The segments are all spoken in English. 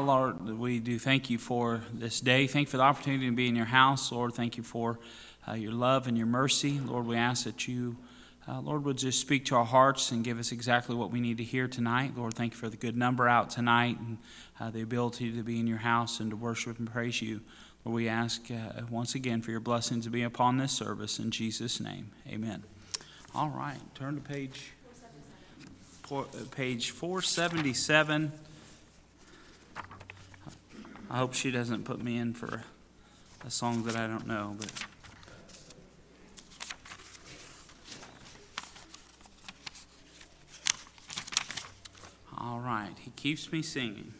Lord, we do thank you for this day. Thank you for the opportunity to be in your house. Lord, thank you for uh, your love and your mercy. Lord, we ask that you, uh, Lord, would just speak to our hearts and give us exactly what we need to hear tonight. Lord, thank you for the good number out tonight and uh, the ability to be in your house and to worship and praise you. Lord, we ask uh, once again for your blessings to be upon this service. In Jesus' name, amen. All right, turn to page, uh, page 477. I hope she doesn't put me in for a song that I don't know, but. All right, he keeps me singing.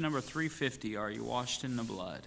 Number 350, Are You Washed in the Blood?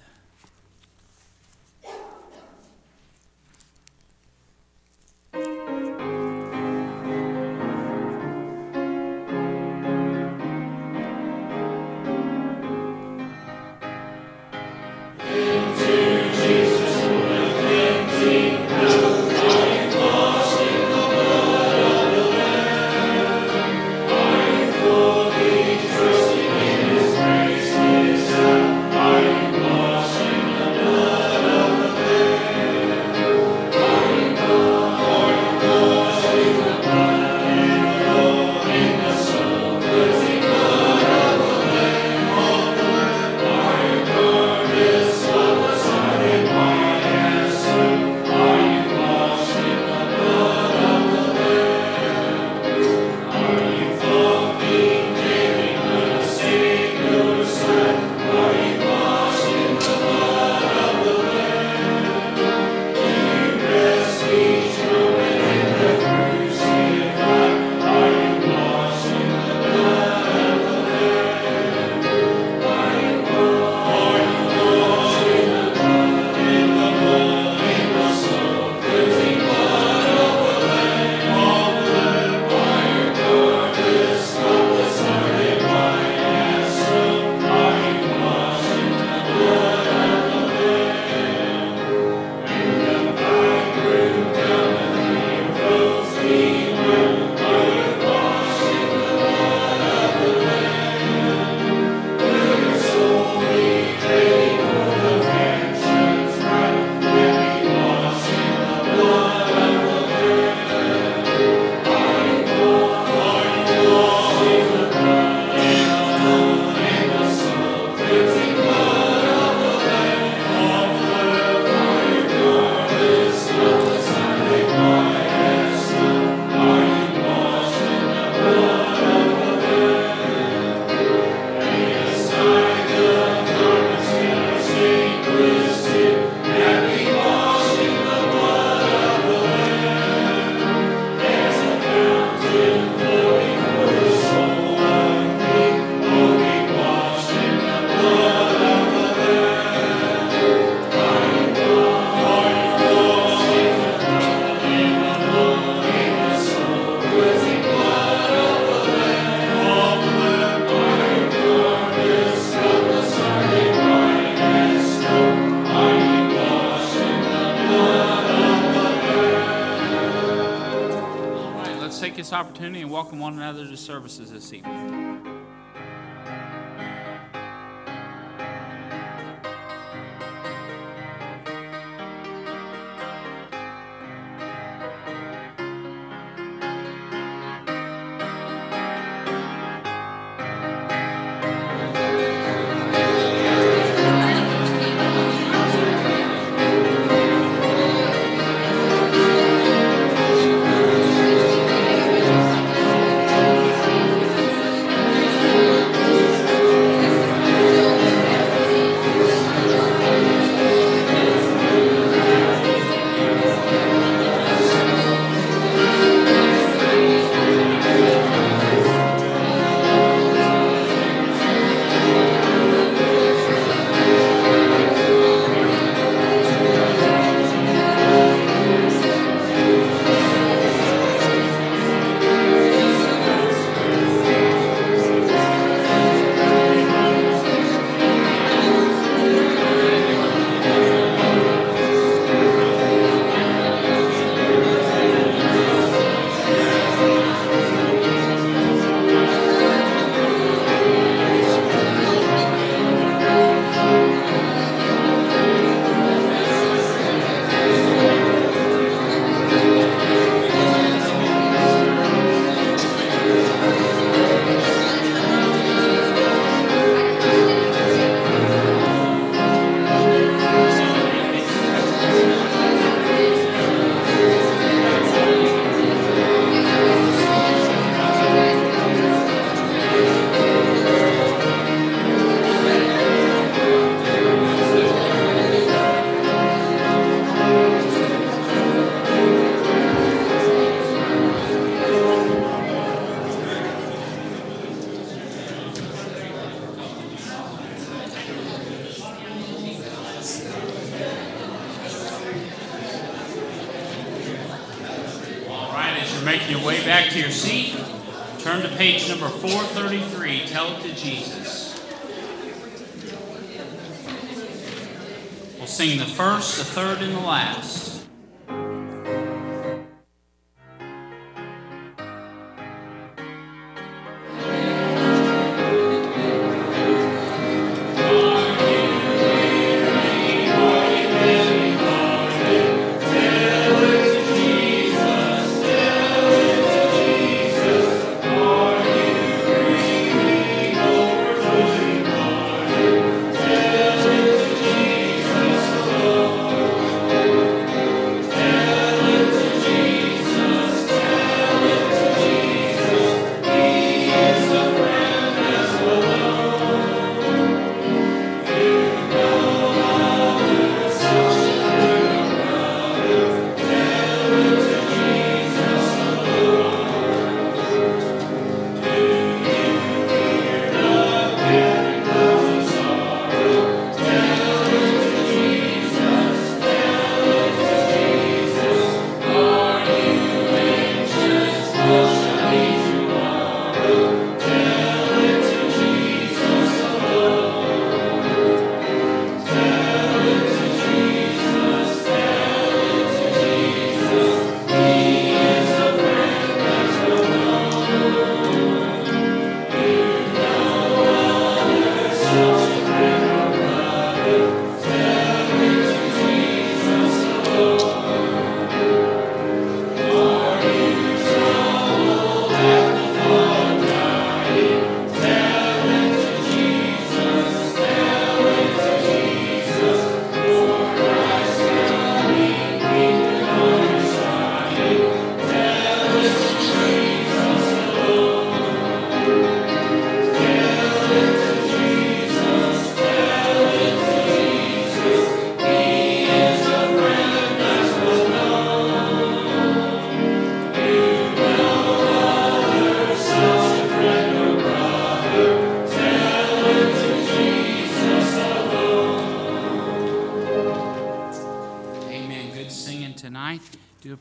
Another to services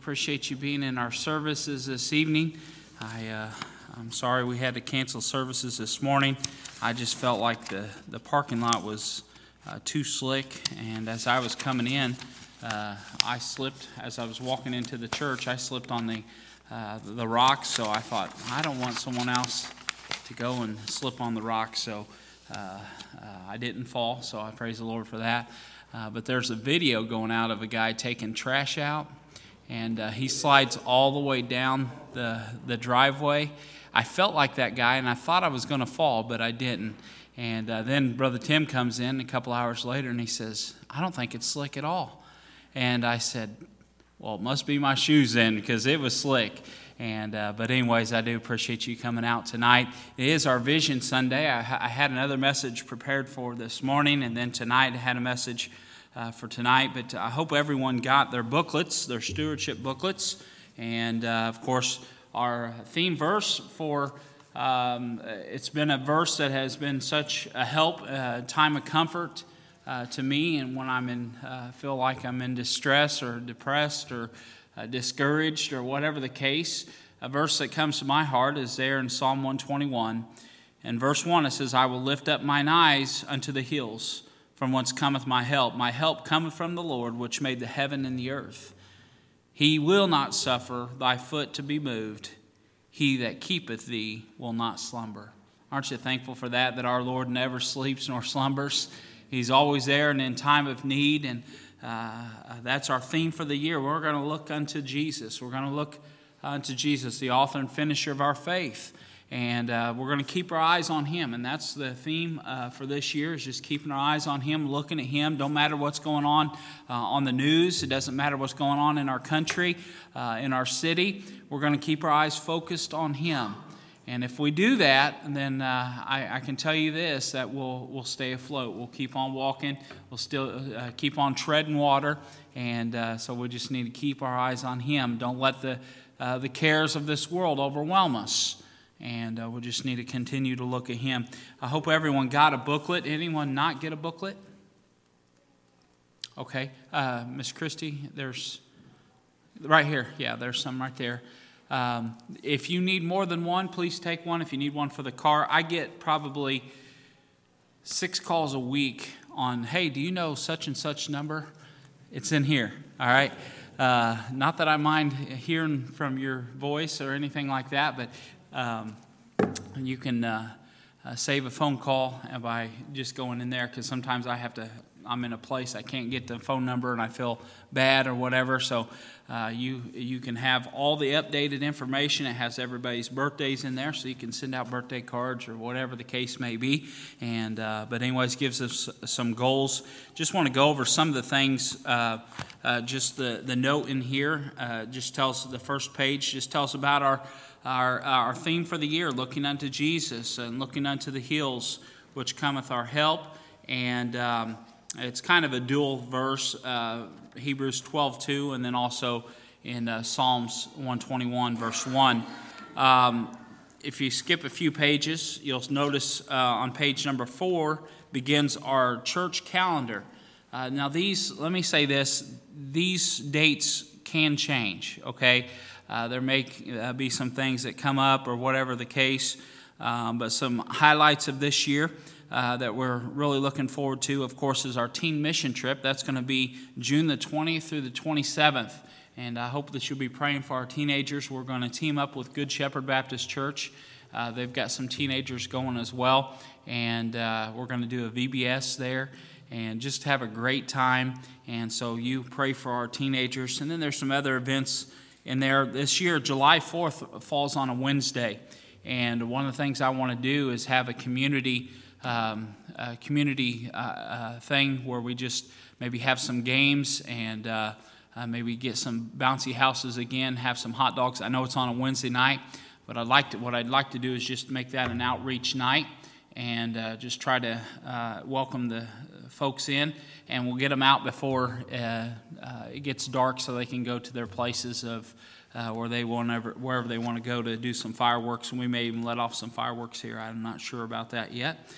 appreciate you being in our services this evening. I, uh, I'm sorry we had to cancel services this morning. I just felt like the, the parking lot was uh, too slick, and as I was coming in, uh, I slipped, as I was walking into the church, I slipped on the uh, the rocks. So I thought, I don't want someone else to go and slip on the rocks. So uh, uh, I didn't fall. So I praise the Lord for that. Uh, but there's a video going out of a guy taking trash out, and uh, he slides all the way down the, the driveway. I felt like that guy, and I thought I was going to fall, but I didn't. And uh, then Brother Tim comes in a couple hours later, and he says, I don't think it's slick at all. And I said, Well, it must be my shoes then, because it was slick. And uh, but anyways, I do appreciate you coming out tonight. It is our Vision Sunday. I, I, had another message prepared for this morning, and then tonight I had a message uh, for tonight. But I hope everyone got their booklets, their stewardship booklets, and uh, of course our theme verse for. Um, it's been a verse that has been such a help, a uh, time of comfort uh, to me, and when I'm in, uh, feel like I'm in distress or depressed or discouraged or whatever the case, a verse that comes to my heart is there in Psalm 121. In verse 1, it says, I will lift up mine eyes unto the hills, from whence cometh my help. My help cometh from the Lord, which made the heaven and the earth. He will not suffer thy foot to be moved. He that keepeth thee will not slumber. Aren't you thankful for that, that our Lord never sleeps nor slumbers? He's always there and in time of need. And uh, that's our theme for the year. We're going to look unto Jesus. We're going to look unto Jesus, the author and finisher of our faith. And uh, we're going to keep our eyes on Him. And that's the theme uh, for this year is just keeping our eyes on Him, looking at Him. Don't matter what's going on uh, on the news. It doesn't matter what's going on in our country, uh, in our city. We're going to keep our eyes focused on Him. And if we do that, then uh, I, I, can tell you this that we'll, we'll stay afloat. We'll keep on walking. We'll still uh, keep on treading water. And so we just need to keep our eyes on Him. Don't let the, the cares of this world overwhelm us. And uh, we'll just need to continue to look at Him. I hope everyone got a booklet. Anyone not get a booklet? Okay. Uh, Miss Christie, there's right here. Yeah, there's some right there. Um, if you need more than one, please take one. If you need one for the car, I get probably six calls a week on, hey, do you know such and such number? It's in here, all right? Uh, not that I mind hearing from your voice or anything like that, but um, you can uh, uh, save a phone call by just going in there because sometimes I have to I'm in a place I can't get the phone number and I feel bad or whatever. So uh, you you can have all the updated information. It has everybody's birthdays in there, so you can send out birthday cards or whatever the case may be. And uh, but anyways, gives us some goals. Just want to go over some of the things. Uh, uh just the the note in here just tells the first page just tells about our our our theme for the year, looking unto Jesus and looking unto the hills, which cometh our help and. Um, it's kind of a dual verse, uh, Hebrews 12 2, and then also in uh, Psalms 121, verse 1. Um, if you skip a few pages, you'll notice uh, on page number four begins our church calendar. Uh, now, these, let me say this, these dates can change, okay? Uh, there may uh, be some things that come up or whatever the case, um, but some highlights of this year uh, that we're really looking forward to, of course, is our teen mission trip. That's going to be June the 20th through the 27th. And I hope that you'll be praying for our teenagers. We're going to team up with Good Shepherd Baptist Church. Uh, they've got some teenagers going as well. And uh, we're going to do a VBS there and just have a great time. And so you pray for our teenagers. And then there's some other events in there. This year, July 4th falls on a Wednesday. And one of the things I want to do is have a community um, a community uh, uh, thing where we just maybe have some games and uh, uh, maybe get some bouncy houses again, have some hot dogs. I know it's on a Wednesday night, but I'd like to, what I'd like to do is just make that an outreach night and uh, just try to uh, welcome the folks in, and we'll get them out before it gets dark so they can go to their places of. Uh, where they want ever, wherever they want to go to do some fireworks, and we may even let off some fireworks here. I'm not sure about that yet.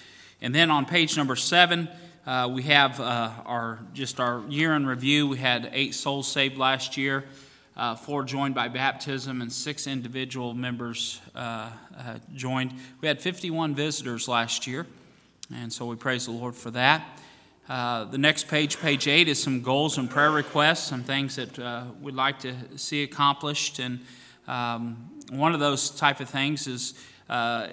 And then on page number seven, uh, we have uh, our just our year in review. We had eight souls saved last year, uh, four joined by baptism, and six individual members uh, uh, joined. We had 51 visitors last year, and so we praise the Lord for that. Uh, the next page, page eight, is some goals and prayer requests, some things that we'd like to see accomplished. And Um, one of those type of things is uh,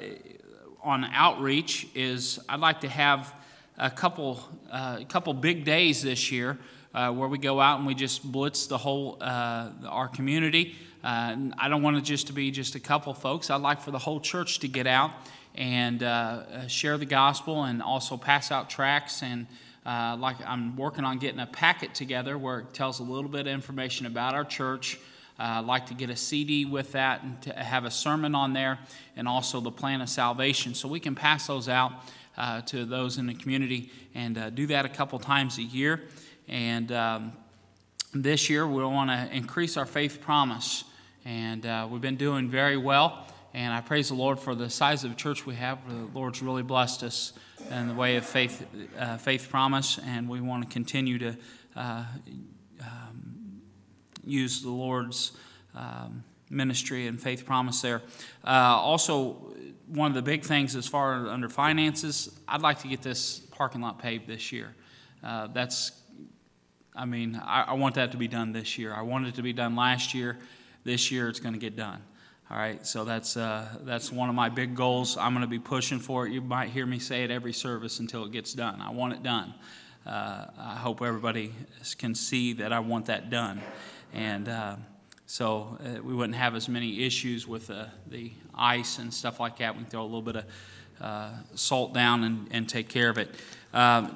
on outreach is I'd like to have a couple uh, a couple big days this year uh, where we go out and we just blitz the whole uh, our community. Uh, I don't want it just to be just a couple folks. I'd like for the whole church to get out and uh, share the gospel and also pass out tracts and. Uh, like I'm working on getting a packet together where it tells a little bit of information about our church. Uh, I'd like to get a CD with that and to have a sermon on there, and also the plan of salvation, so we can pass those out uh, to those in the community and uh, do that a couple times a year. And um, this year, we want to increase our faith promise, and uh, we've been doing very well. And I praise the Lord for the size of the church we have. The Lord's really blessed us in the way of faith, uh, faith promise, and we want to continue to uh, um, use the Lord's um, ministry and faith promise there. Uh, also, one of the big things as far as under finances, I'd like to get this parking lot paved this year. Uh, that's, I mean, I, I want that to be done this year. I wanted it to be done last year. This year, it's going to get done. All right, so that's, uh, that's one of my big goals. I'm going to be pushing for it. You might hear me say it every service until it gets done. I want it done. Uh, I hope everybody can see that I want that done. And uh, so uh, we wouldn't have as many issues with uh, the ice and stuff like that. We can throw a little bit of uh, salt down and, and take care of it.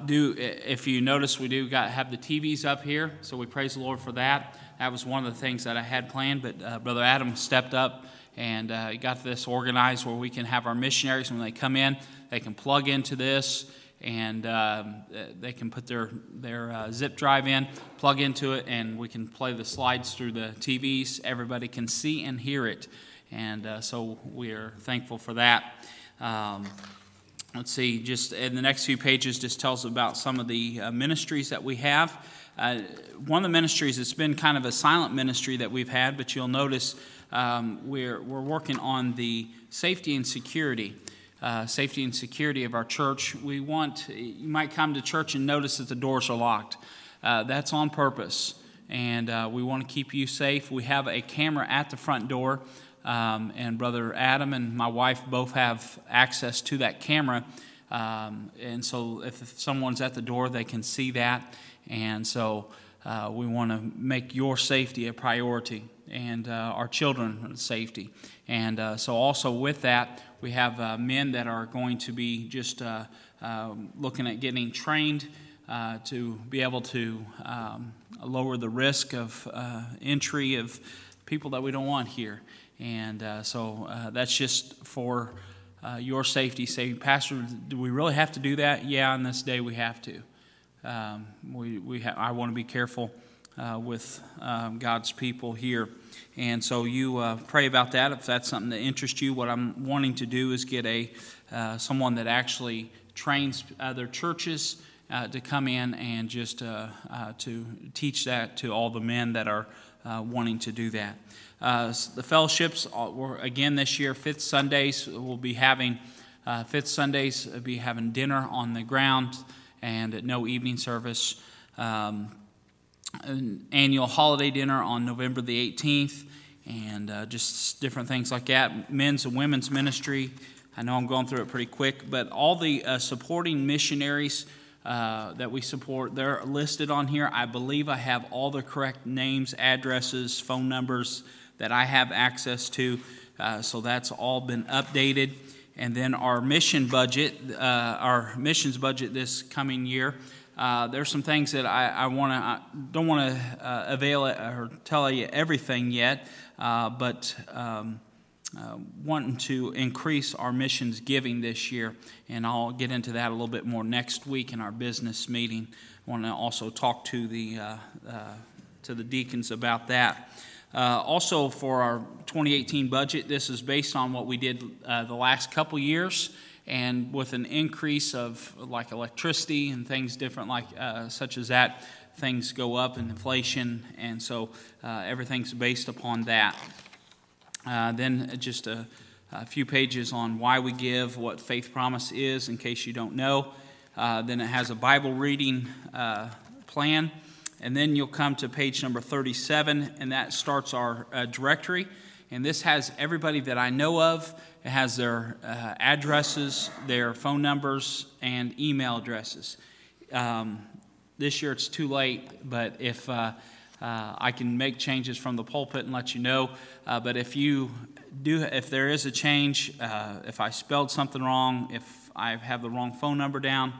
Do if you notice, we do got have the TVs up here, so we praise the Lord for that. That was one of the things that I had planned, but Brother Adam stepped up and uh, got this organized where we can have our missionaries when they come in, they can plug into this and um, they can put their, their uh, zip drive in, plug into it, and we can play the slides through the TVs. Everybody can see and hear it, and uh, so we are thankful for that. Um, let's see, just in the next few pages, just tells about some of the uh, ministries that we have. Uh, one of the ministries, it's been kind of a silent ministry that we've had, but you'll notice um, we're, we're working on the safety and security. Uh, safety and security of our church. We want, you might come to church and notice that the doors are locked. Uh, that's on purpose, and uh, we want to keep you safe. We have a camera at the front door, um, and Brother Adam and my wife both have access to that camera. Um, and so if someone's at the door, they can see that. And so uh, we want to make your safety a priority and uh, our children's safety. And uh, so, also with that, we have uh, men that are going to be just uh, um, looking at getting trained uh, to be able to um, lower the risk of entry of people that we don't want here. And so, that's just for your safety. Say, Pastor, do we really have to do that? Yeah, on this day we have to. Um, we, we ha- I want to be careful uh, with um, God's people here. And so you uh, pray about that if that's something that interests you. What I'm wanting to do is get a uh, someone that actually trains other churches uh, to come in and just uh, uh, to teach that to all the men that are wanting to do that. the fellowships were again this year. Fifth Sundays we'll be having. fifth Sundays we'll be having dinner on the ground and no evening service. Um, an annual holiday dinner on November the 18th, and uh, just different things like that. Men's and women's ministry. I know I'm going through it pretty quick, but all the uh, supporting missionaries uh, that we support, they're listed on here. I believe I have all the correct names, addresses, phone numbers that I have access to. Uh, so that's all been updated. And then our mission budget, uh, our missions budget this coming year, uh, there's some things that I, I want to don't want to uh, avail or tell you everything yet, uh, but um, uh, wanting to increase our missions giving this year, and I'll get into that a little bit more next week in our business meeting. I want to also talk to the uh, uh, to the deacons about that. Also, for our 2018 budget, this is based on what we did the last couple years and with an increase of like electricity and things different like uh, such as that things go up in inflation and so uh, everything's based upon that. Uh, then just a, a, few pages on why we give what faith promise is in case you don't know. Uh, then it has a bible reading uh, plan and then you'll come to page number 37 and that starts our uh, directory And this has everybody that I know of. It has their uh, addresses, their phone numbers, and email addresses. Um, this year it's too late, but if uh, uh, I can make changes from the pulpit and let you know. Uh, but if you do, if there is a change, uh, if I spelled something wrong, if I have the wrong phone number down,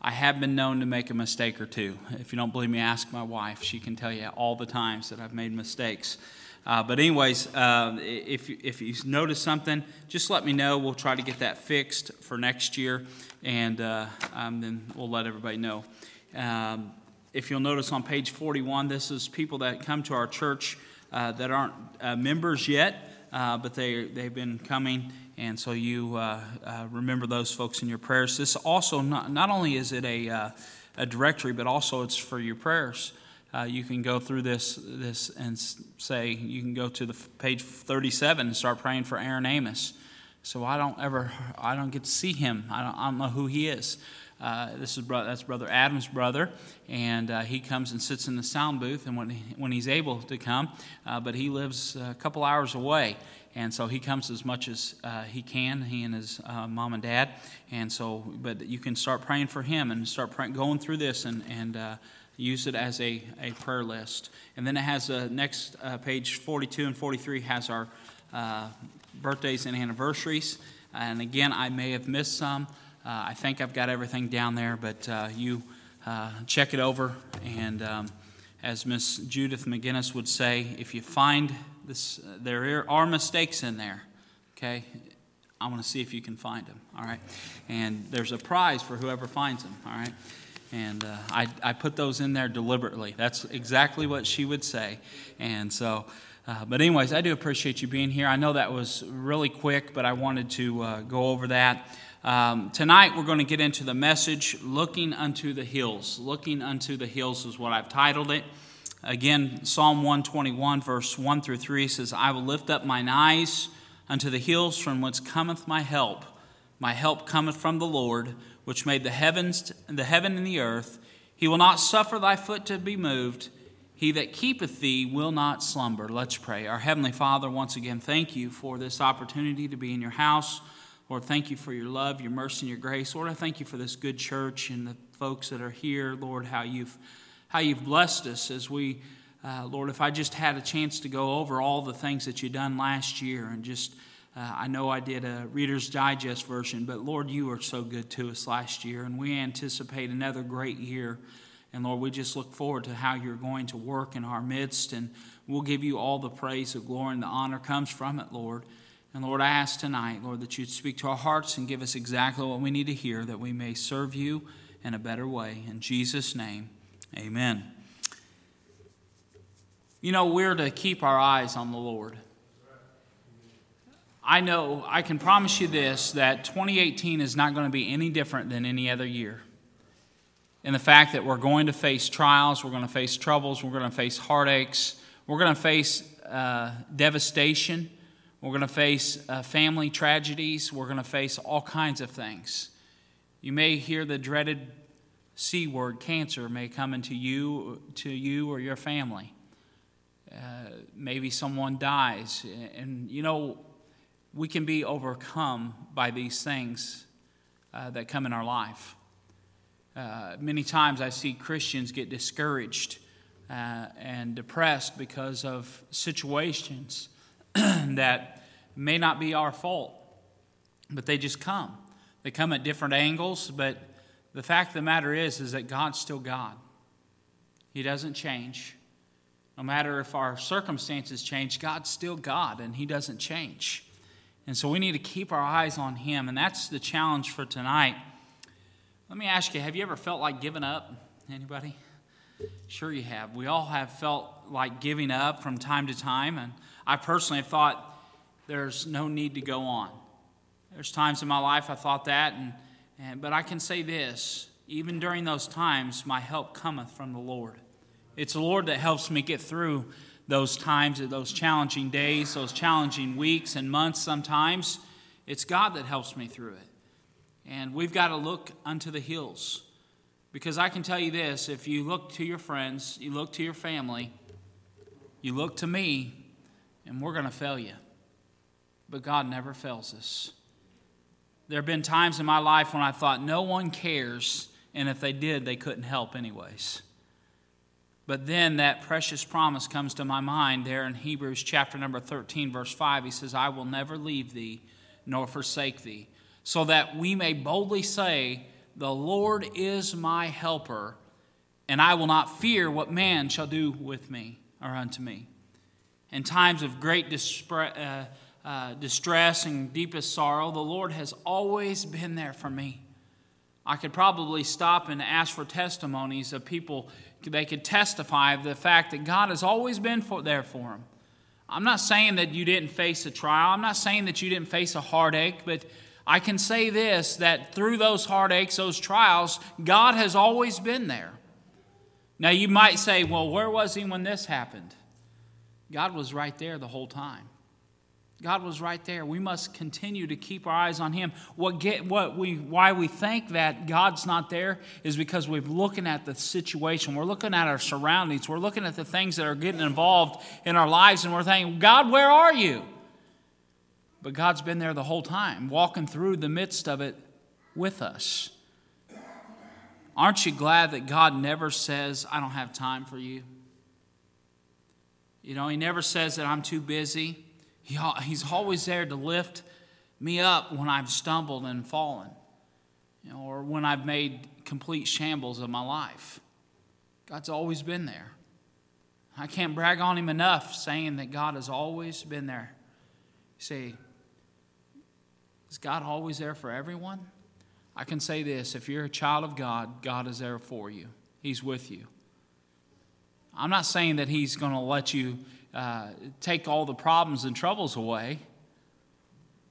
I have been known to make a mistake or two. If you don't believe me, ask my wife. She can tell you all the times that I've made mistakes. Uh, but anyways, uh, if if you notice something, just let me know. We'll try to get that fixed for next year, and uh, um, then we'll let everybody know. Um, if you'll notice on page 41, this is people that come to our church uh, that aren't uh, members yet, uh, but they they've been coming, and so you uh, uh, remember those folks in your prayers. This also not not only is it a uh, a directory, but also it's for your prayers uh, you can go through this, this and say, you can go to the page 37 and start praying for Aaron Amos. So I don't ever, I don't get to see him. I don't, I don't know who he is. Uh, this is that's brother Adam's brother, and uh, he comes and sits in the sound booth, and when he, when he's able to come, uh, but he lives a couple hours away, and so he comes as much as uh, he can. He and his uh, mom and dad, and so but you can start praying for him and start going through this and and use it as a, a prayer list. And then it has a next page 42 and 43 has our birthdays and anniversaries. And again, I may have missed some. Uh, I think I've got everything down there, but uh, you uh, check it over. And um, as Miss Judith McGinnis would say, if you find this, there are mistakes in there, okay? I want to see if you can find them, all right? And there's a prize for whoever finds them, all right? And uh, I, I put those in there deliberately. That's exactly what she would say. And so, uh, but, anyways, I do appreciate you being here. I know that was really quick, but I wanted to uh, go over that. Um, tonight, we're going to get into the message Looking Unto the Hills. Looking Unto the Hills is what I've titled it. Again, Psalm 121, verse 1 through 3 says, I will lift up mine eyes unto the hills from whence cometh my help. My help cometh from the Lord which made the heavens, the heaven and the earth. He will not suffer thy foot to be moved. He that keepeth thee will not slumber. Let's pray. Our Heavenly Father, once again, thank you for this opportunity to be in your house. Lord, thank you for your love, your mercy, and your grace. Lord, I thank you for this good church and the folks that are here. Lord, how you've how you've blessed us as we, uh, Lord, if I just had a chance to go over all the things that you've done last year and just uh, I know I did a Reader's Digest version, but Lord, you were so good to us last year, and we anticipate another great year. And Lord, we just look forward to how you're going to work in our midst, and we'll give you all the praise, the glory, and the honor comes from it, Lord. And Lord, I ask tonight, Lord, that you'd speak to our hearts and give us exactly what we need to hear that we may serve you in a better way. In Jesus' name, amen. You know, we're to keep our eyes on the Lord. I know, I can promise you this that 2018 is not going to be any different than any other year. In the fact that we're going to face trials, we're going to face troubles, we're going to face heartaches, we're going to face uh, devastation, we're going to face uh, family tragedies, we're going to face all kinds of things. You may hear the dreaded C word, cancer, may come into you, to you or your family. Uh, maybe someone dies. And, you know, we can be overcome by these things uh, that come in our life. Uh, many times I see Christians get discouraged uh, and depressed because of situations that may not be our fault, but they just come. They come at different angles, but the fact of the matter is, is that God's still God. He doesn't change. No matter if our circumstances change, God's still God and He doesn't change. And so we need to keep our eyes on Him. And that's the challenge for tonight. Let me ask you have you ever felt like giving up? Anybody? Sure, you have. We all have felt like giving up from time to time. And I personally thought there's no need to go on. There's times in my life I thought that. And, and, but I can say this even during those times, my help cometh from the Lord. It's the Lord that helps me get through those times, those challenging days, those challenging weeks and months sometimes. It's God that helps me through it. And we've got to look unto the hills. Because I can tell you this if you look to your friends, you look to your family, you look to me, and we're going to fail you. but God never fails us. There have been times in my life when I thought no one cares, and if they did, they couldn't help anyways. But then that precious promise comes to my mind there in Hebrews chapter number 13, verse 5. He says, I will never leave thee nor forsake thee, so that we may boldly say, The Lord is my helper, and I will not fear what man shall do with me or unto me. In times of great uh, uh, distress and deepest sorrow, the Lord has always been there for me. I could probably stop and ask for testimonies of people, they could testify of the fact that God has always been for, there for them. I'm not saying that you didn't face a trial, I'm not saying that you didn't face a heartache, but I can say this that through those heartaches, those trials, God has always been there. Now, you might say, well, where was he when this happened? God was right there the whole time. God was right there. We must continue to keep our eyes on Him. What get what we why we think that God's not there is because we're looking at the situation. We're looking at our surroundings. We're looking at the things that are getting involved in our lives, and we're thinking, God, where are you? But God's been there the whole time, walking through the midst of it with us. Aren't you glad that God never says, I don't have time for you? You know, He never says that I'm too busy. He, he's always there to lift me up when I've stumbled and fallen, you know, or when I've made complete shambles of my life. God's always been there. I can't brag on him enough saying that God has always been there. You say, is God always there for everyone? I can say this if you're a child of God, God is there for you, He's with you. I'm not saying that He's going to let you uh, take all the problems and troubles away,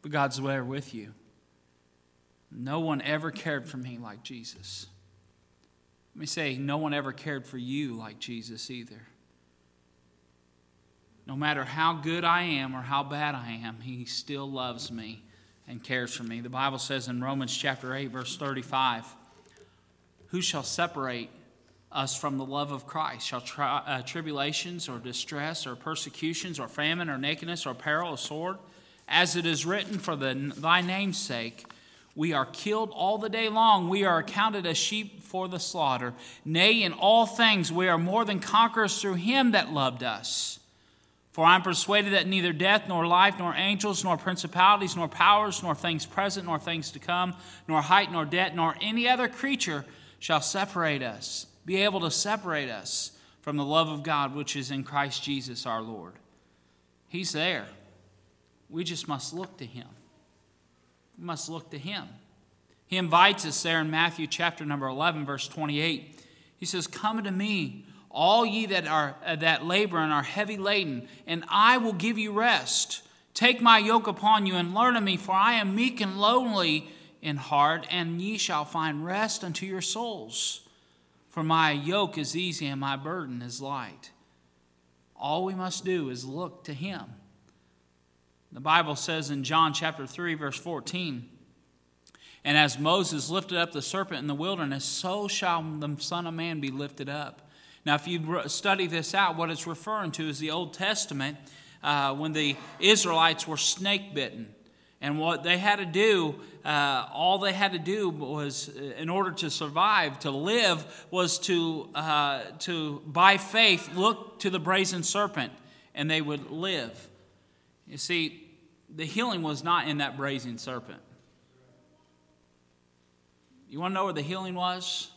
but God's there with you. No one ever cared for me like Jesus. Let me say, no one ever cared for you like Jesus either. No matter how good I am or how bad I am, He still loves me and cares for me. The Bible says in Romans chapter 8, verse 35, Who shall separate us from the love of Christ. Shall tri- uh, tribulations or distress or persecutions or famine or nakedness or peril or sword? As it is written, for the, thy name's sake, we are killed all the day long. We are accounted as sheep for the slaughter. Nay, in all things we are more than conquerors through him that loved us. For I am persuaded that neither death, nor life, nor angels, nor principalities, nor powers, nor things present, nor things to come, nor height, nor depth, nor any other creature shall separate us be able to separate us from the love of God which is in Christ Jesus our Lord. He's there. We just must look to Him. We must look to Him. He invites us there in Matthew chapter number 11, verse 28. He says, Come to me, all ye that, are, uh, that labor and are heavy laden, and I will give you rest. Take my yoke upon you and learn of me, for I am meek and lowly in heart, and ye shall find rest unto your souls. For my yoke is easy and my burden is light. All we must do is look to Him. The Bible says in John chapter 3, verse 14, And as Moses lifted up the serpent in the wilderness, so shall the Son of Man be lifted up. Now, if you study this out, what it's referring to is the Old Testament uh, when the Israelites were snake bitten. And what they had to do, uh, all they had to do was, uh, in order to survive, to live, was to, uh, to by faith, look to the brazen serpent, and they would live. You see, the healing was not in that brazen serpent. You want to know where the healing was?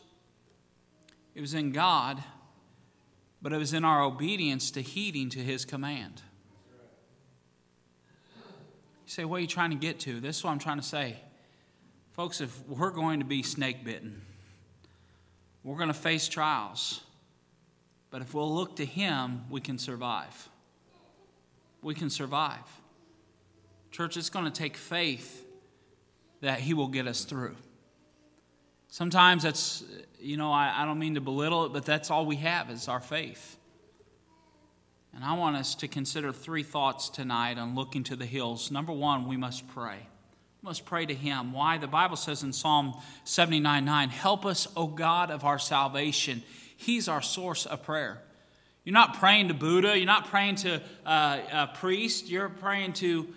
It was in God, but it was in our obedience to heeding to his command. Say, what are you trying to get to? This is what I'm trying to say. Folks, if we're going to be snake bitten, we're going to face trials. But if we'll look to Him, we can survive. We can survive. Church, it's going to take faith that He will get us through. Sometimes that's, you know, I, I don't mean to belittle it, but that's all we have is our faith. And I want us to consider three thoughts tonight on looking to the hills. Number one, we must pray. We must pray to Him. Why? The Bible says in Psalm 79 9, Help us, O God of our salvation. He's our source of prayer. You're not praying to Buddha, you're not praying to uh, a priest, you're praying to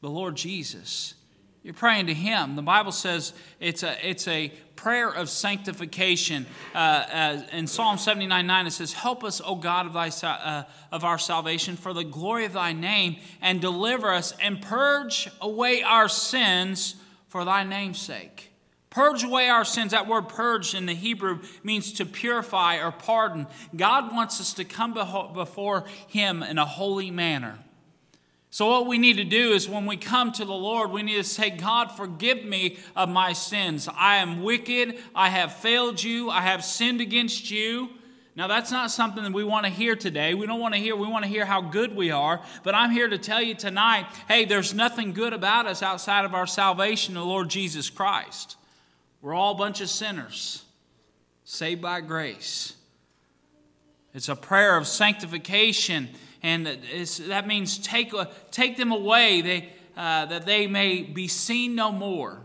the Lord Jesus. You're praying to Him. The Bible says it's a, it's a prayer of sanctification. Uh, uh, in Psalm 79 9, it says, Help us, O God of, thy, uh, of our salvation, for the glory of thy name, and deliver us, and purge away our sins for thy name's sake. Purge away our sins. That word purge in the Hebrew means to purify or pardon. God wants us to come before Him in a holy manner. So, what we need to do is when we come to the Lord, we need to say, God, forgive me of my sins. I am wicked. I have failed you. I have sinned against you. Now, that's not something that we want to hear today. We don't want to hear, we want to hear how good we are. But I'm here to tell you tonight hey, there's nothing good about us outside of our salvation, the Lord Jesus Christ. We're all a bunch of sinners, saved by grace. It's a prayer of sanctification and that means take, uh, take them away they, uh, that they may be seen no more.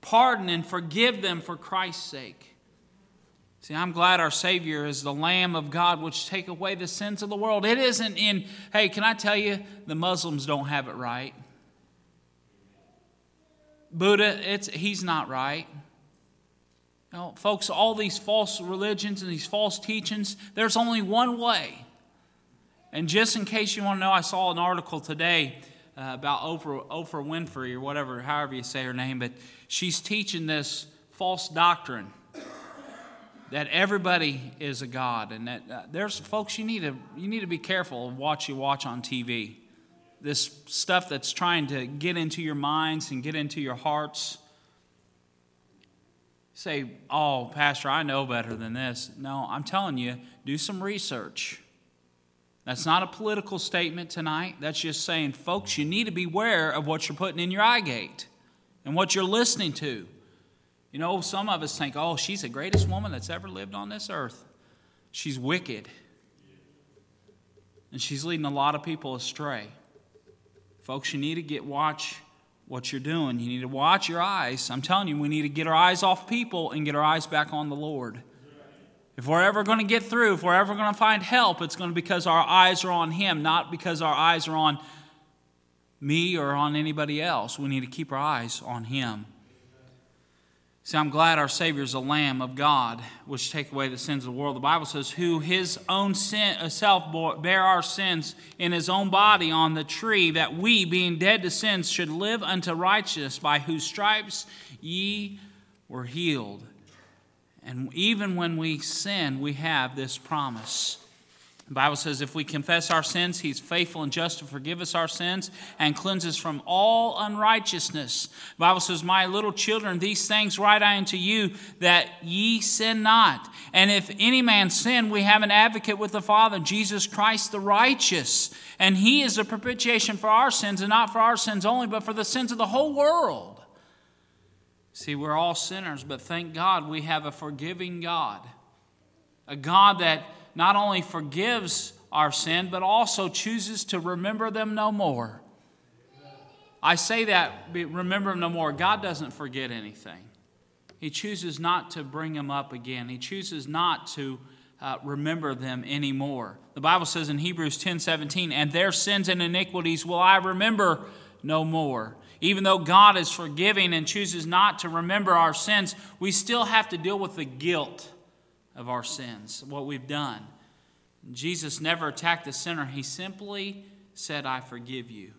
Pardon and forgive them for Christ's sake. See, I'm glad our Savior is the Lamb of God which take away the sins of the world. It isn't in, hey, can I tell you, the Muslims don't have it right. Buddha, it's, he's not right. You folks, all these false religions and these false teachings, there's only one way. And just in case you want to know, I saw an article today uh, about Oprah, Oprah Winfrey or whatever, however you say her name, but she's teaching this false doctrine that everybody is a god, and that uh, there's folks you need to you need to be careful of what you watch on TV. This stuff that's trying to get into your minds and get into your hearts. Say, oh, Pastor, I know better than this. No, I'm telling you, do some research. That's not a political statement tonight. That's just saying, folks, you need to beware of what you're putting in your eye gate and what you're listening to. You know, some of us think, oh, she's the greatest woman that's ever lived on this earth. She's wicked. And she's leading a lot of people astray. Folks, you need to get watch what you're doing. You need to watch your eyes. I'm telling you, we need to get our eyes off people and get our eyes back on the Lord. If we're ever going to get through, if we're ever going to find help, it's going to be because our eyes are on Him, not because our eyes are on me or on anybody else. We need to keep our eyes on Him. See, I'm glad our Savior is a Lamb of God, which take away the sins of the world. The Bible says, "Who His own sin, uh, self bore, bear our sins in His own body on the tree, that we, being dead to sins, should live unto righteousness, by whose stripes ye were healed." And even when we sin, we have this promise. The Bible says if we confess our sins, He's faithful and just to forgive us our sins and cleanse us from all unrighteousness. The Bible says, My little children, these things write I unto you, that ye sin not. And if any man sin, we have an advocate with the Father, Jesus Christ the righteous. And He is a propitiation for our sins, and not for our sins only, but for the sins of the whole world. See, we're all sinners, but thank God we have a forgiving God. A God that not only forgives our sin, but also chooses to remember them no more. I say that, remember them no more. God doesn't forget anything. He chooses not to bring them up again. He chooses not to uh, remember them anymore. The Bible says in Hebrews 10 17, and their sins and iniquities will I remember no more. Even though God is forgiving and chooses not to remember our sins, we still have to deal with the guilt of our sins, what we've done. Jesus never attacked the sinner, he simply said, I forgive you.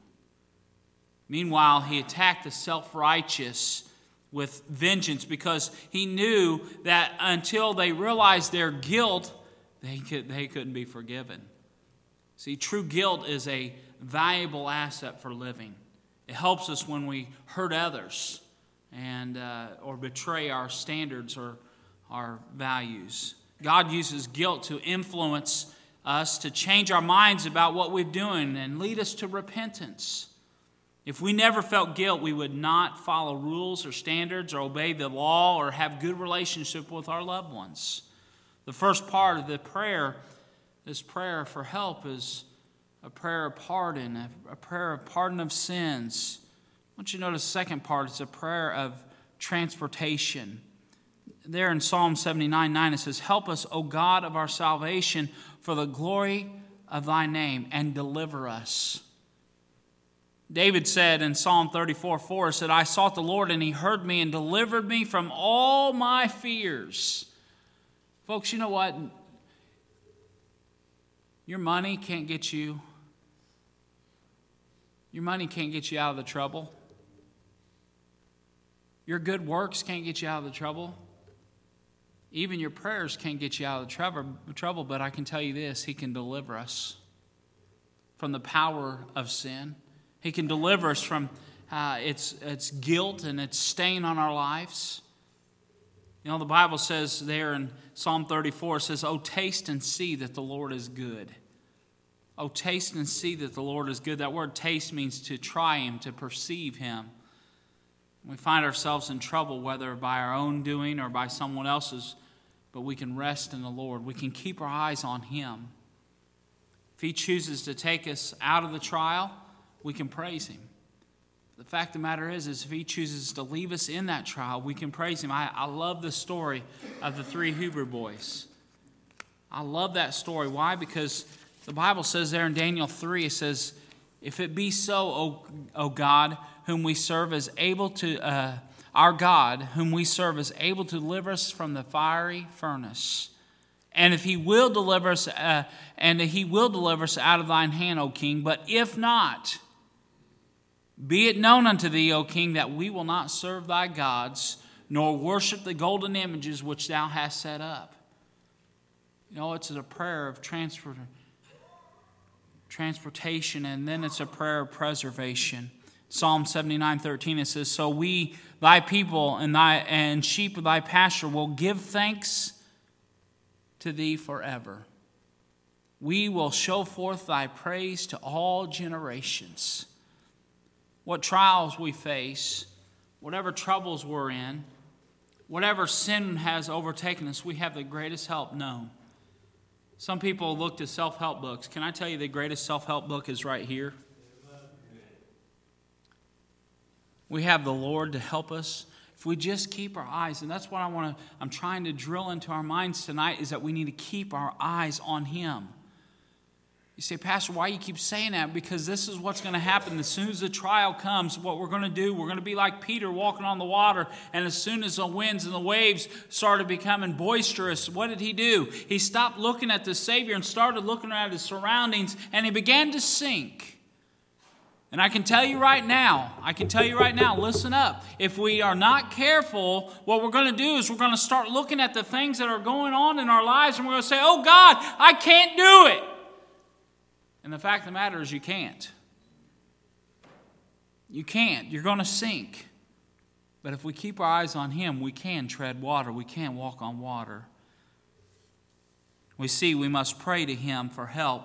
Meanwhile, he attacked the self righteous with vengeance because he knew that until they realized their guilt, they, could, they couldn't be forgiven. See, true guilt is a valuable asset for living. It helps us when we hurt others and, uh, or betray our standards or our values. God uses guilt to influence us to change our minds about what we're doing and lead us to repentance. If we never felt guilt, we would not follow rules or standards or obey the law or have good relationship with our loved ones. The first part of the prayer, this prayer for help, is a prayer of pardon, a, prayer of pardon of sins. I want you to notice the second part it's a prayer of transportation. There in Psalm 79 9, it says, Help us, O God of our salvation, for the glory of thy name, and deliver us. David said in Psalm 34 4, said, I sought the Lord and he heard me and delivered me from all my fears. Folks, you know what? Your money can't get you. Your money can't get you out of the trouble. Your good works can't get you out of the trouble. Even your prayers can't get you out of the trouble, but I can tell you this He can deliver us from the power of sin. He can deliver us from uh, its, its guilt and its stain on our lives. You know, the Bible says there in Psalm 34, it says, Oh, taste and see that the Lord is good. Oh, taste and see that the Lord is good. That word taste means to try Him, to perceive Him. We find ourselves in trouble, whether by our own doing or by someone else's, but we can rest in the Lord. We can keep our eyes on Him. If He chooses to take us out of the trial, we can praise Him. The fact of the matter is, is if He chooses to leave us in that trial, we can praise Him. I, I love the story of the three Hebrew boys. I love that story. Why? Because the Bible says there in Daniel 3, it says, If it be so, O, o God, whom we serve, is able to, uh, our God, whom we serve, is able to deliver us from the fiery furnace and if he will deliver us, uh, and he will deliver us out of thine hand, O king, but if not, be it known unto thee, O king, that we will not serve thy gods, nor worship the golden images which thou hast set up. You know, it's a prayer of transport, transportation, and then it's a prayer of preservation. Psalm 79 13, it says, So we, thy people, and, thy, and sheep of thy pasture, will give thanks to thee forever. We will show forth thy praise to all generations. What trials we face, whatever troubles we're in, whatever sin has overtaken us, we have the greatest help known. Some people look to self help books. Can I tell you the greatest self help book is right here? We have the Lord to help us if we just keep our eyes, and that's what I want to, I'm trying to drill into our minds tonight, is that we need to keep our eyes on Him. You say, Pastor, why you keep saying that? Because this is what's going to happen. As soon as the trial comes, what we're going to do, we're going to be like Peter walking on the water. And as soon as the winds and the waves started becoming boisterous, what did he do? He stopped looking at the Savior and started looking at his surroundings, and he began to sink. And I can tell you right now, I can tell you right now, listen up. If we are not careful, what we're going to do is we're going to start looking at the things that are going on in our lives and we're going to say, oh God, I can't do it. And the fact of the matter is, you can't. You can't. You're going to sink. But if we keep our eyes on Him, we can tread water, we can walk on water. We see we must pray to Him for help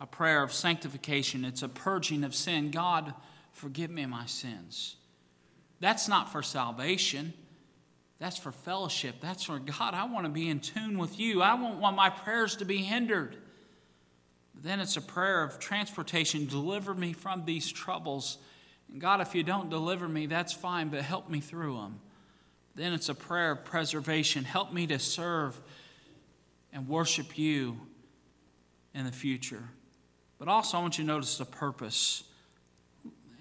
a prayer of sanctification, it's a purging of sin. God, forgive me my sins. That's not for salvation. That's for fellowship. That's for God. I want to be in tune with you. I don't want my prayers to be hindered. Then it's a prayer of transportation. Deliver me from these troubles. And God, if you don't deliver me, that's fine, but help me through them. Then it's a prayer of preservation. Help me to serve and worship you in the future. But also, I want you to notice the purpose.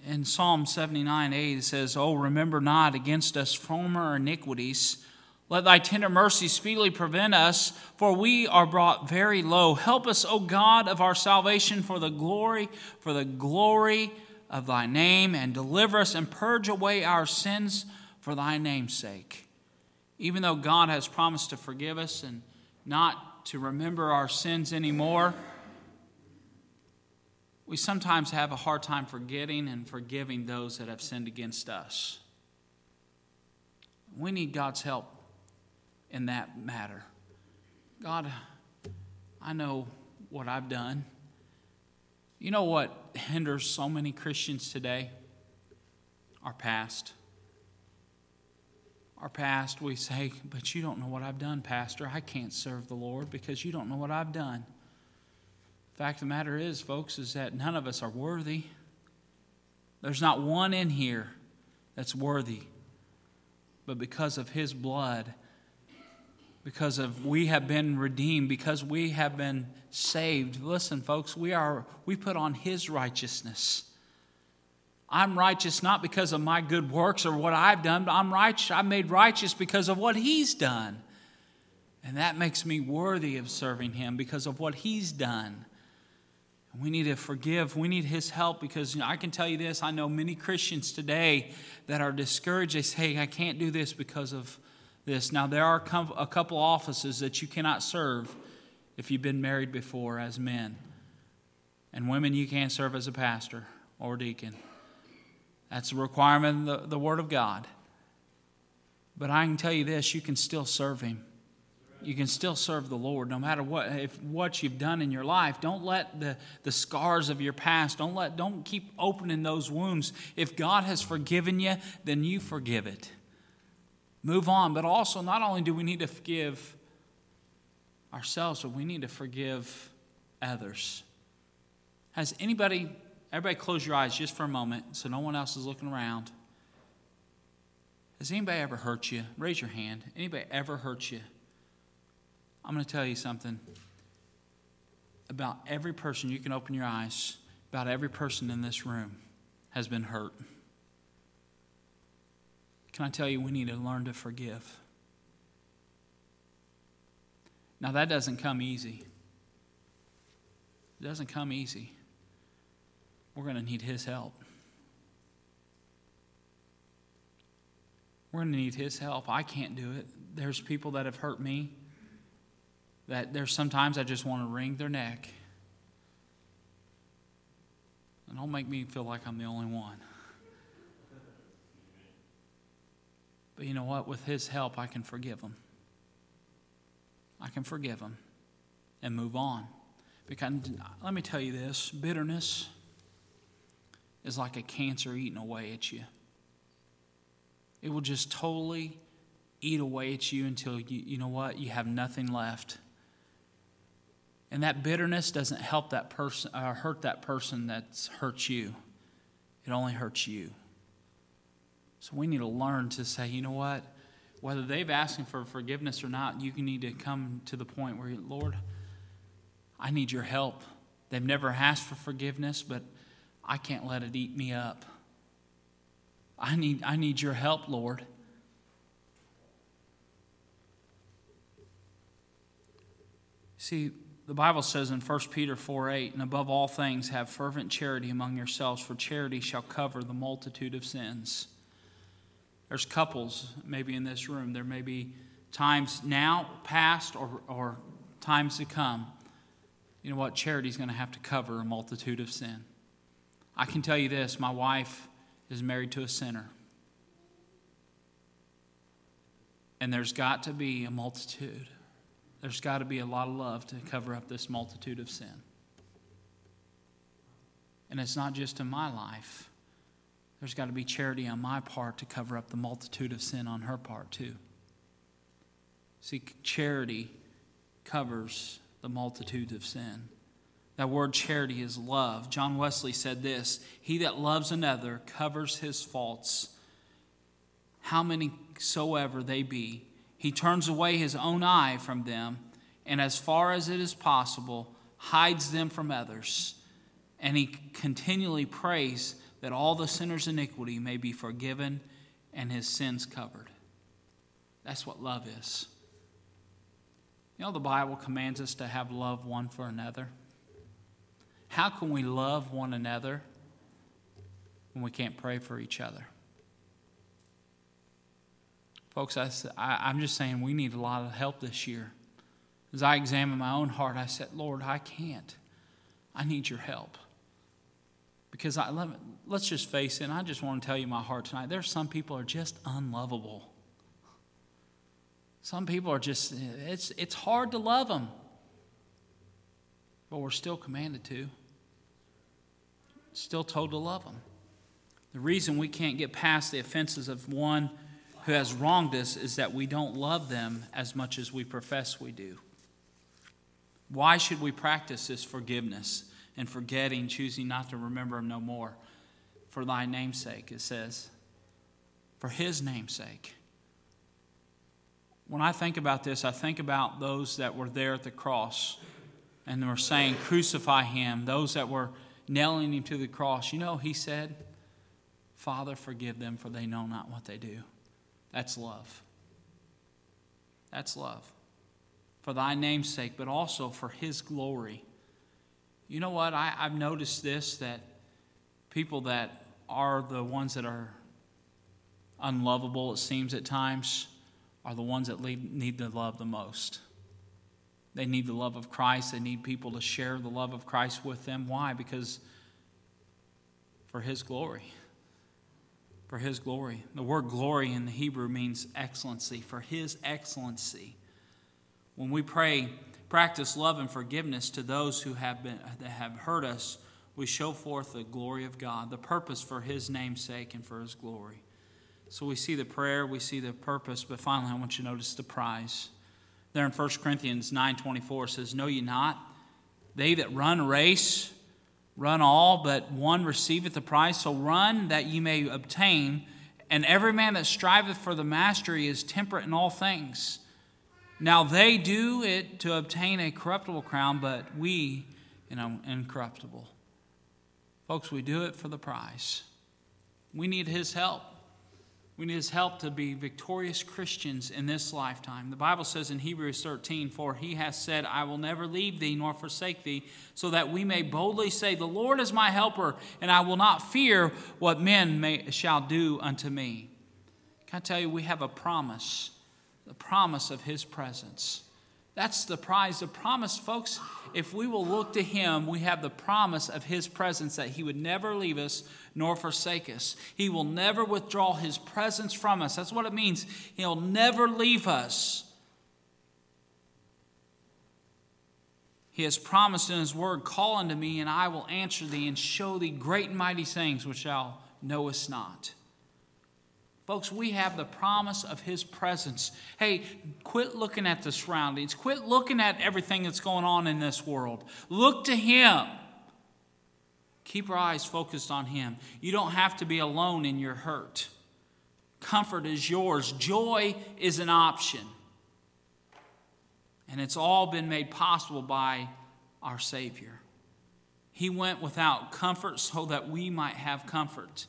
In Psalm 79 8, it says, Oh, remember not against us former iniquities. Let thy tender mercy speedily prevent us, for we are brought very low. Help us, O God of our salvation, for the glory, for the glory of thy name, and deliver us and purge away our sins for thy name's sake. Even though God has promised to forgive us and not to remember our sins anymore, we sometimes have a hard time forgetting and forgiving those that have sinned against us. We need God's help in that matter. God, I know what I've done. You know what hinders so many Christians today? Our past. Our past, we say, but you don't know what I've done, Pastor. I can't serve the Lord because you don't know what I've done. Fact of the matter is, folks, is that none of us are worthy. There's not one in here that's worthy. But because of his blood, because of we have been redeemed, because we have been saved. Listen, folks, we are we put on his righteousness. I'm righteous not because of my good works or what I've done, I'm righteous. I'm made righteous because of what He's done. And that makes me worthy of serving Him because of what He's done. We need to forgive. We need His help because you know, I can tell you this I know many Christians today that are discouraged. They say, I can't do this because of this. Now, there are a couple offices that you cannot serve if you've been married before as men. And women, you can't serve as a pastor or deacon. That's a requirement of the, the Word of God. But I can tell you this you can still serve Him. You can still serve the Lord no matter what if what you've done in your life. Don't let the, the scars of your past, don't let don't keep opening those wounds. If God has forgiven you, then you forgive it. Move on. But also not only do we need to forgive ourselves, but we need to forgive others. Has anybody Everybody, close your eyes just for a moment so no one else is looking around. Has anybody ever hurt you? Raise your hand. Anybody ever hurt you? I'm going to tell you something. About every person, you can open your eyes, about every person in this room has been hurt. Can I tell you, we need to learn to forgive? Now, that doesn't come easy. It doesn't come easy we're going to need His help. We're going to need His help. I can't do it. There's people that have hurt me that there's sometimes I just want to wring their neck. And don't make me feel like I'm the only one. But you know what? With His help, I can forgive them. I can forgive them and move on. Because let me tell you this bitterness is like a cancer eating away at you. It will just totally eat away at you until you, you know what? You have nothing left. And that bitterness doesn't help that person, uh, hurt that person that's hurt you. It only hurts you. So we need to learn to say, you know what? Whether they've asked for forgiveness or not, you need to come to the point where, Lord, I need your help. They've never asked for forgiveness, but I can't let it eat me up. I need, I need your help, Lord. See, the Bible says in 1 Peter 4 8, and above all things, have fervent charity among yourselves, for charity shall cover the multitude of sins. There's couples maybe in this room. There may be times now, past, or, or times to come. You know what? Charity's going to have to cover a multitude of sin. I can tell you this my wife is married to a sinner. And there's got to be a multitude. There's got to be a lot of love to cover up this multitude of sin. And it's not just in my life. There's got to be charity on my part to cover up the multitude of sin on her part, too. See, charity covers the multitude of sin. That word charity is love. John Wesley said this He that loves another covers his faults, how many soever they be. He turns away his own eye from them, and as far as it is possible, hides them from others. And he continually prays that all the sinner's iniquity may be forgiven and his sins covered. That's what love is. You know, the Bible commands us to have love one for another. How can we love one another when we can't pray for each other? Folks, I, am just saying we need a lot of help this year. As I examine my own heart, I said, Lord, I can't. I need your help. Because I, let, let's just face it, I just want to tell you my heart tonight. There's some people are just unlovable. Some people are just, it's, it's hard to love them. But we're still commanded to still told to love them. The reason we can't get past the offenses of one who has wronged us is that we don't love them as much as we profess we do. Why should we practice this forgiveness and forgetting, choosing not to remember him no more? For thy name's sake, it says. For his name's sake. When I think about this, I think about those that were there at the cross and were saying, Crucify him, those that were nailing him to the cross. You know, he said, Father, forgive them, for they know not what they do. That's love. That's love. For thy name's sake, but also for his glory. You know what? I, I've noticed this that people that are the ones that are unlovable, it seems at times, are the ones that need the love the most. They need the love of Christ. They need people to share the love of Christ with them. Why? Because for His glory. For His glory. The word glory in the Hebrew means excellency, for His excellency. When we pray, practice love and forgiveness to those who have, been, that have hurt us, we show forth the glory of God, the purpose for His name's sake and for His glory. So we see the prayer, we see the purpose, but finally I want you to notice the prize. There in 1 Corinthians 9.24 says, Know ye not, they that run a race run all, but one receiveth the prize. So run that ye may obtain. And every man that striveth for the mastery is temperate in all things. Now they do it to obtain a corruptible crown, but we, you know, incorruptible. Folks, we do it for the prize. We need his help. We need his help to be victorious Christians in this lifetime. The Bible says in Hebrews 13, For he has said, I will never leave thee nor forsake thee, so that we may boldly say, The Lord is my helper, and I will not fear what men may, shall do unto me. Can I tell you, we have a promise, the promise of his presence. That's the prize. The promise, folks, if we will look to Him, we have the promise of His presence that He would never leave us nor forsake us. He will never withdraw His presence from us. That's what it means. He'll never leave us. He has promised in His word, Call unto me, and I will answer thee and show thee great and mighty things which thou knowest not. Folks, we have the promise of His presence. Hey, quit looking at the surroundings. Quit looking at everything that's going on in this world. Look to Him. Keep your eyes focused on Him. You don't have to be alone in your hurt. Comfort is yours, joy is an option. And it's all been made possible by our Savior. He went without comfort so that we might have comfort.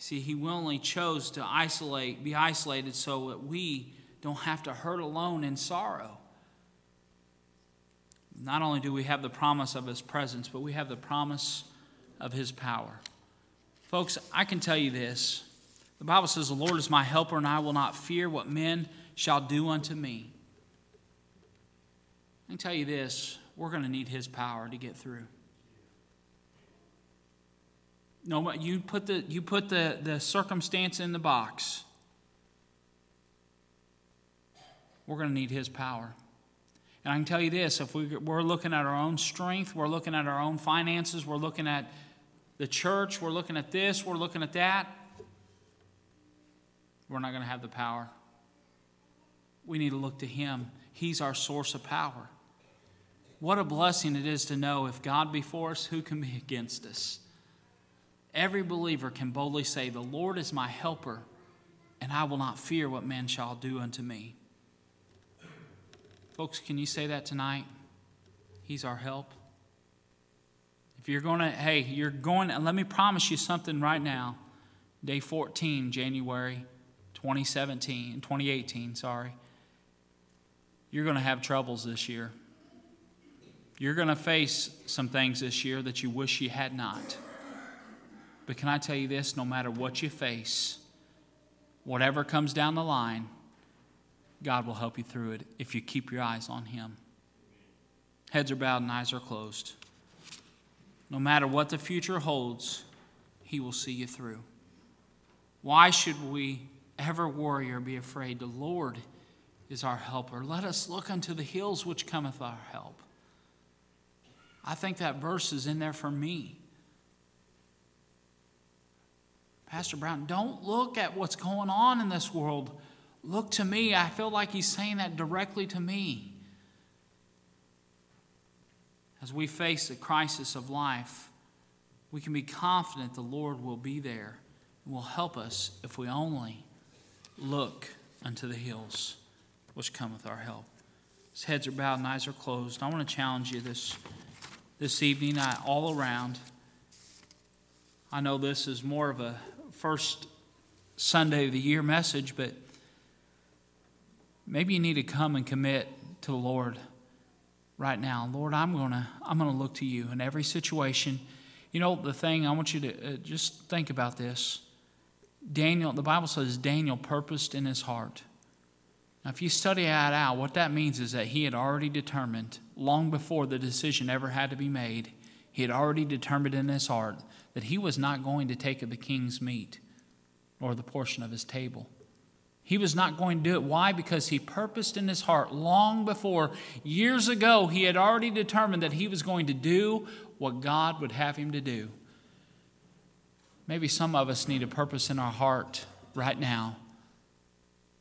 See, he willingly chose to isolate, be isolated so that we don't have to hurt alone in sorrow. Not only do we have the promise of his presence, but we have the promise of his power. Folks, I can tell you this. The Bible says, The Lord is my helper, and I will not fear what men shall do unto me. I can tell you this we're going to need his power to get through. No, you put the you put the, the circumstance in the box. We're going to need His power. And I can tell you this: if we, we're looking at our own strength, we're looking at our own finances, we're looking at the church, we're looking at this, we're looking at that, we're not going to have the power. We need to look to Him. He's our source of power. What a blessing it is to know if God be for us, who can be against us? Every believer can boldly say, The Lord is my helper, and I will not fear what men shall do unto me. Folks, can you say that tonight? He's our help. If you're going to, hey, you're going, let me promise you something right now. Day 14, January 2017, 2018, sorry. You're going to have troubles this year. You're going to face some things this year that you wish you had not. But can I tell you this? No matter what you face, whatever comes down the line, God will help you through it if you keep your eyes on Him. Heads are bowed and eyes are closed. No matter what the future holds, He will see you through. Why should we ever worry or be afraid? The Lord is our helper. Let us look unto the hills which cometh our help. I think that verse is in there for me. Pastor Brown, don't look at what's going on in this world. Look to me. I feel like he's saying that directly to me. As we face the crisis of life, we can be confident the Lord will be there and will help us if we only look unto the hills which cometh our help. His heads are bowed and eyes are closed. I want to challenge you this, this evening, uh, all around. I know this is more of a first Sunday of the year message, but maybe you need to come and commit to the Lord right now. Lord, I'm going to I'm going to look to you in every situation. You know, the thing I want you to uh, just think about this. Daniel, the Bible says Daniel purposed in his heart. Now, if you study that out, what that means is that he had already determined, long before the decision ever had to be made, he had already determined in his heart that he was not going to take of the king's meat or the portion of his table. He was not going to do it. Why? Because he purposed in his heart long before, years ago, he had already determined that he was going to do what God would have him to do. Maybe some of us need a purpose in our heart right now.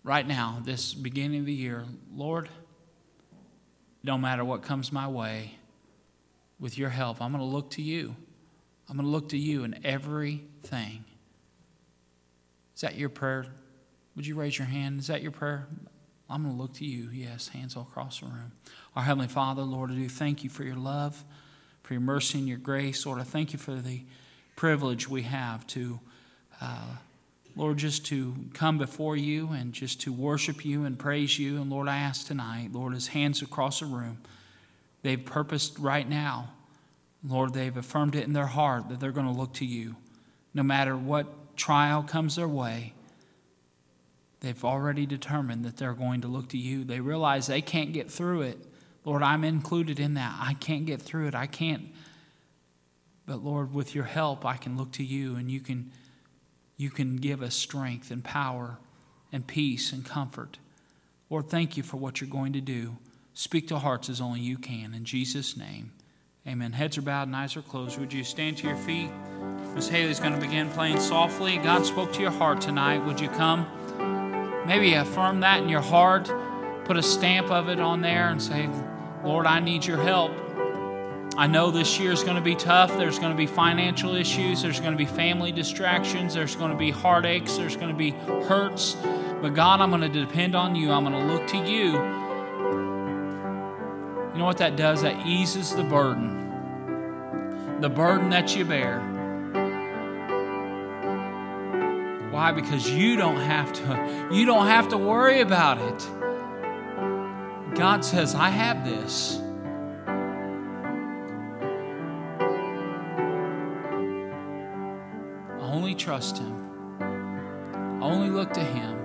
Right now, this beginning of the year. Lord, no matter what comes my way, with your help, I'm going to look to you. I'm going to look to you in everything. Is that your prayer? Would you raise your hand? Is that your prayer? I'm going to look to you. Yes, hands all across the room. Our Heavenly Father, Lord, I do thank you for your love, for your mercy and your grace. Lord, I thank you for the privilege we have to, uh, Lord, just to come before you and just to worship you and praise you. And Lord, I ask tonight, Lord, as hands across the room, they've purposed right now Lord, they've affirmed it in their heart that they're going to look to you. No matter what trial comes their way, they've already determined that they're going to look to you. They realize they can't get through it. Lord, I'm included in that. I can't get through it. I can't. But Lord, with your help, I can look to you and you can you can give us strength and power and peace and comfort. Lord, thank you for what you're going to do. Speak to hearts as only you can. In Jesus' name. Amen. Heads are bowed and eyes are closed. Would you stand to your feet? Miss Haley's going to begin playing softly. God spoke to your heart tonight. Would you come? Maybe affirm that in your heart. Put a stamp of it on there and say, Lord, I need your help. I know this year is going to be tough. There's going to be financial issues. There's going to be family distractions. There's going to be heartaches. There's going to be hurts. But God, I'm going to depend on you. I'm going to look to you you know what that does? That eases the burden. The burden that you bear. Why? Because you don't have to you don't have to worry about it. God says, "I have this." Only trust him. Only look to him.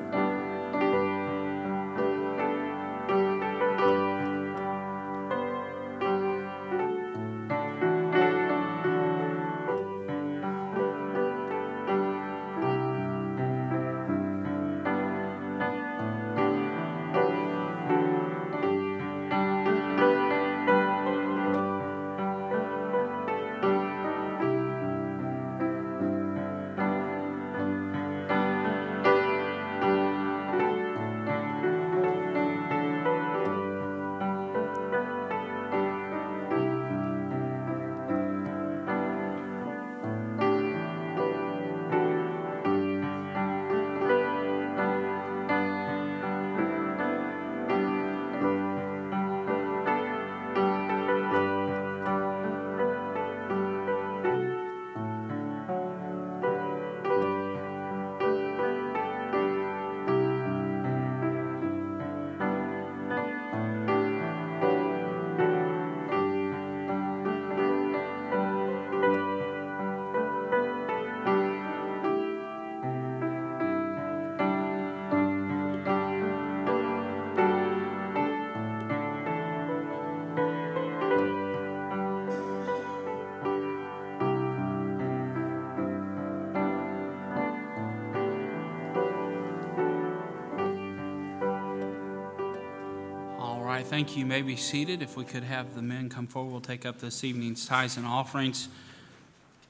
Thank you. you. may be seated. If we could have the men come forward, we'll take up this evening's tithes and offerings.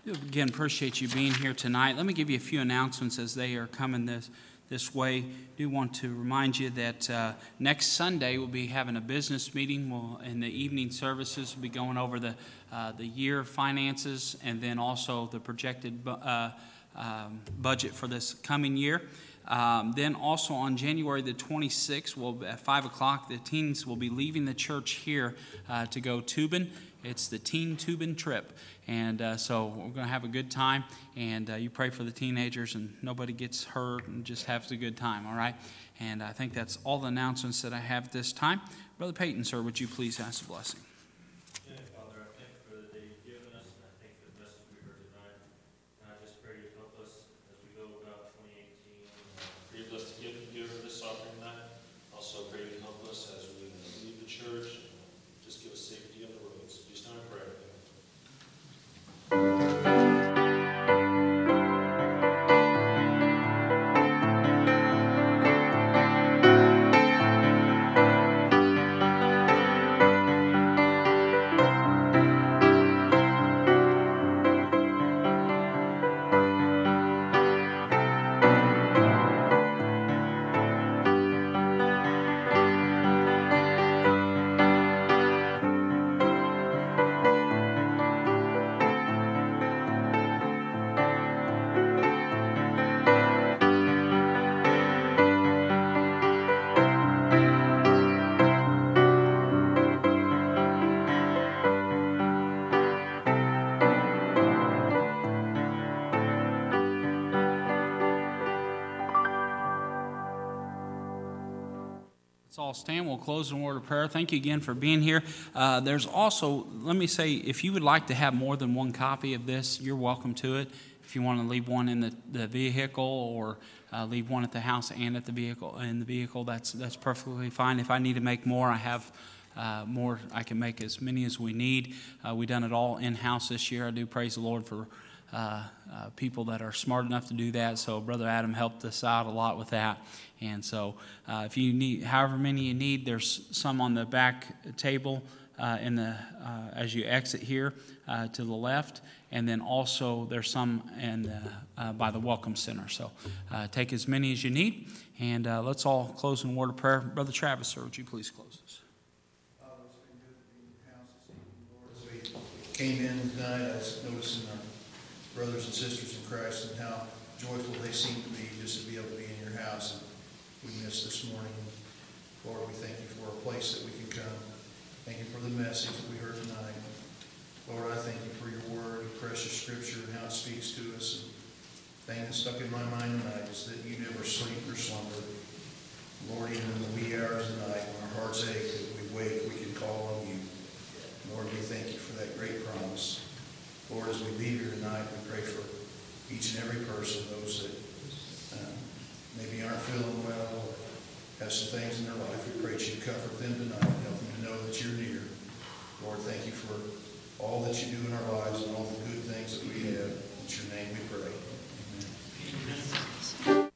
Again, appreciate you being here tonight. Let me give you a few announcements as they are coming this this way. I do want to remind you that uh, next Sunday we'll be having a business meeting. We'll, in the evening services, we'll be going over the uh, the year finances and then also the projected bu- uh, um, budget for this coming year. Um, then also on January the 26th, we'll, at 5 o'clock, the teens will be leaving the church here uh, to go tubing. It's the Teen Tubing Trip. And uh, so we're going to have a good time. And uh, you pray for the teenagers and nobody gets hurt and just have a good time, all right? And I think that's all the announcements that I have this time. Brother Peyton, sir, would you please ask the blessing? All stand. We'll close in a word of prayer. Thank you again for being here. Uh, there's also, let me say, if you would like to have more than one copy of this, you're welcome to it. If you want to leave one in the, the vehicle or uh, leave one at the house and at the vehicle in the vehicle, that's that's perfectly fine. If I need to make more, I have uh, more. I can make as many as we need. Uh, we done it all in house this year. I do praise the Lord for uh, uh, people that are smart enough to do that. So Brother Adam helped us out a lot with that. And so uh, if you need, however many you need, there's some on the back table uh, in the uh, as you exit here to the left, and then also there's some in the, by the Welcome Center. So take as many as you need, and let's all close in word of prayer. Brother Travis, sir, would you please close us? Came in tonight, I was noticing our brothers and sisters in Christ and how joyful they seem to be just to be able to be in your house. And we miss this morning. Lord, we thank you for a place that we can come. Thank you for the message that we heard tonight. Lord, I thank you for your word, precious scripture, and how it speaks to us. And thing that stuck in my mind tonight is that you never sleep or slumber. Lord, even in the wee hours of the night, when our hearts ache, that we wake, we can call on you. Lord, we thank you for that great promise. Lord, as we leave here tonight, we pray for each and every person, those that um, maybe aren't feeling well, or have some things in their life. We pray that you comfort them tonight, and help them to know that you're near. Lord, thank you for all that you do in our lives and all the good things that we have. In your name we pray. Amen.